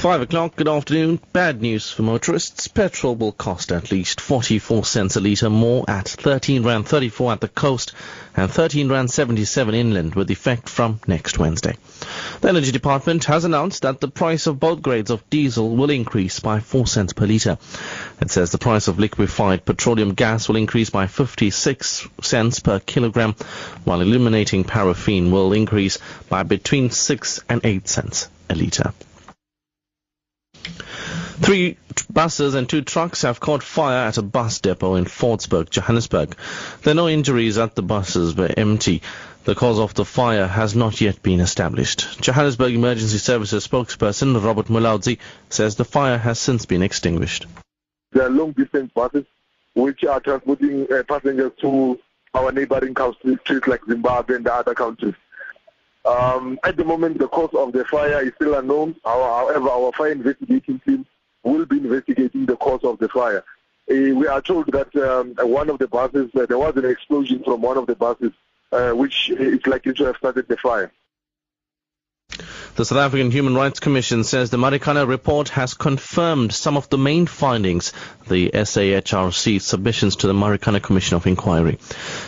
Five o'clock, good afternoon. Bad news for motorists. Petrol will cost at least 44 cents a litre more at 13 Rand 34 at the coast and 13 Rand 77 inland with effect from next Wednesday. The Energy Department has announced that the price of both grades of diesel will increase by 4 cents per litre. It says the price of liquefied petroleum gas will increase by 56 cents per kilogram, while illuminating paraffin will increase by between 6 and 8 cents a litre. Three buses and two trucks have caught fire at a bus depot in Fordsburg, Johannesburg. There are no injuries at the buses were empty. The cause of the fire has not yet been established. Johannesburg Emergency Services spokesperson Robert Mulaudzi says the fire has since been extinguished. There are long distance buses which are transporting uh, passengers to our neighboring countries like Zimbabwe and the other countries. Um, at the moment, the cause of the fire is still unknown. However, our fire investigating team will be investigating the cause of the fire. Uh, we are told that um, one of the buses, uh, there was an explosion from one of the buses, uh, which is likely to have started the fire. The South African Human Rights Commission says the Marikana report has confirmed some of the main findings the SAHRC submissions to the Marikana Commission of Inquiry.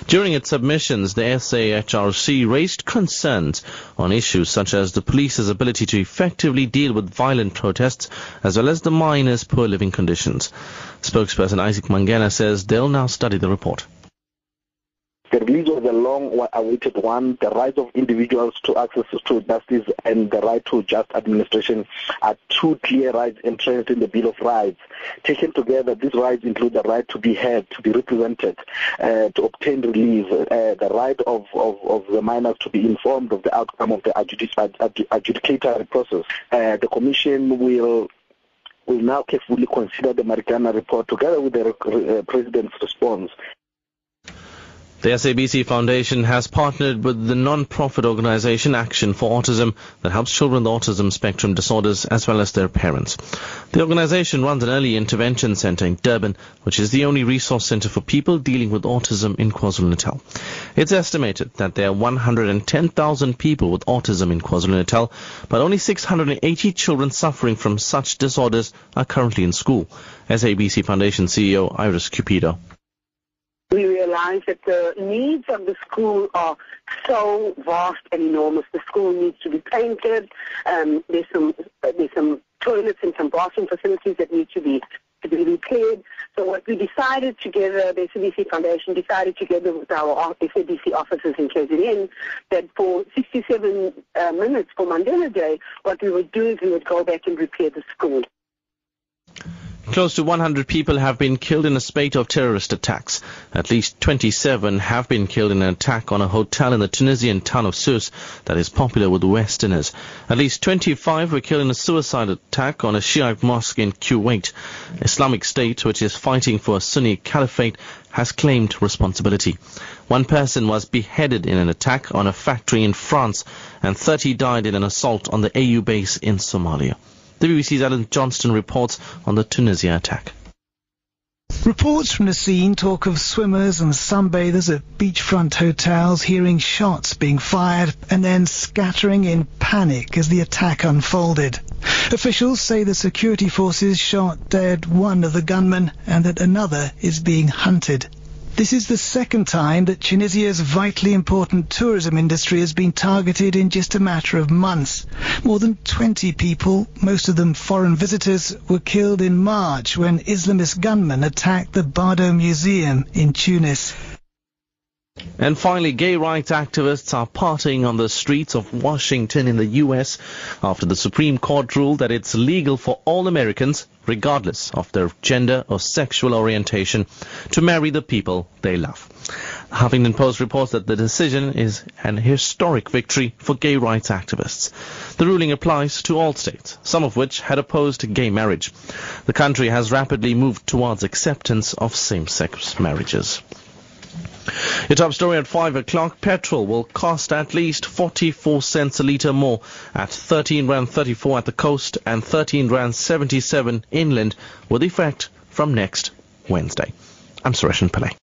During its submissions, the SAHRC raised concerns on issues such as the police's ability to effectively deal with violent protests as well as the miners' poor living conditions. Spokesperson Isaac Mangena says they'll now study the report. The release was a long-awaited one. The rights of individuals to access to justice and the right to just administration are two clear rights entrenched in the Bill of Rights. Taken together, these rights include the right to be heard, to be represented, uh, to obtain relief, uh, the right of, of, of, the miners to be informed of the outcome of the adjudicatory process. Uh, the Commission will will now carefully consider the Marikana report together with the uh, President's response. The SABC Foundation has partnered with the non-profit organization Action for Autism that helps children with autism spectrum disorders as well as their parents. The organization runs an early intervention center in Durban, which is the only resource center for people dealing with autism in KwaZulu-Natal. It's estimated that there are 110,000 people with autism in KwaZulu-Natal, but only 680 children suffering from such disorders are currently in school. SABC Foundation CEO Iris Cupido realize that the needs of the school are so vast and enormous. The school needs to be painted. Um, there's some there's some toilets and some bathroom facilities that need to be to be repaired. So what we decided together, the SABC Foundation decided together with our SABC officers in KZN that for 67 uh, minutes for Mandela Day, what we would do is we would go back and repair the school. Close to 100 people have been killed in a spate of terrorist attacks. At least 27 have been killed in an attack on a hotel in the Tunisian town of Sousse that is popular with Westerners. At least 25 were killed in a suicide attack on a Shiite mosque in Kuwait. Islamic State, which is fighting for a Sunni caliphate, has claimed responsibility. One person was beheaded in an attack on a factory in France and 30 died in an assault on the AU base in Somalia. The BBC's Alan Johnston reports on the Tunisia attack. Reports from the scene talk of swimmers and sunbathers at beachfront hotels hearing shots being fired and then scattering in panic as the attack unfolded. Officials say the security forces shot dead one of the gunmen and that another is being hunted. This is the second time that Tunisia's vitally important tourism industry has been targeted in just a matter of months. More than 20 people, most of them foreign visitors, were killed in March when Islamist gunmen attacked the Bardo Museum in Tunis. And finally, gay rights activists are partying on the streets of Washington in the U.S. after the Supreme Court ruled that it's legal for all Americans, regardless of their gender or sexual orientation, to marry the people they love. Huffington Post reports that the decision is an historic victory for gay rights activists. The ruling applies to all states, some of which had opposed gay marriage. The country has rapidly moved towards acceptance of same-sex marriages. Your top story at 5 o'clock. Petrol will cost at least 44 cents a litre more at 13 Rand 34 at the coast and 13 Rand 77 inland with effect from next Wednesday. I'm Suresh Pillay.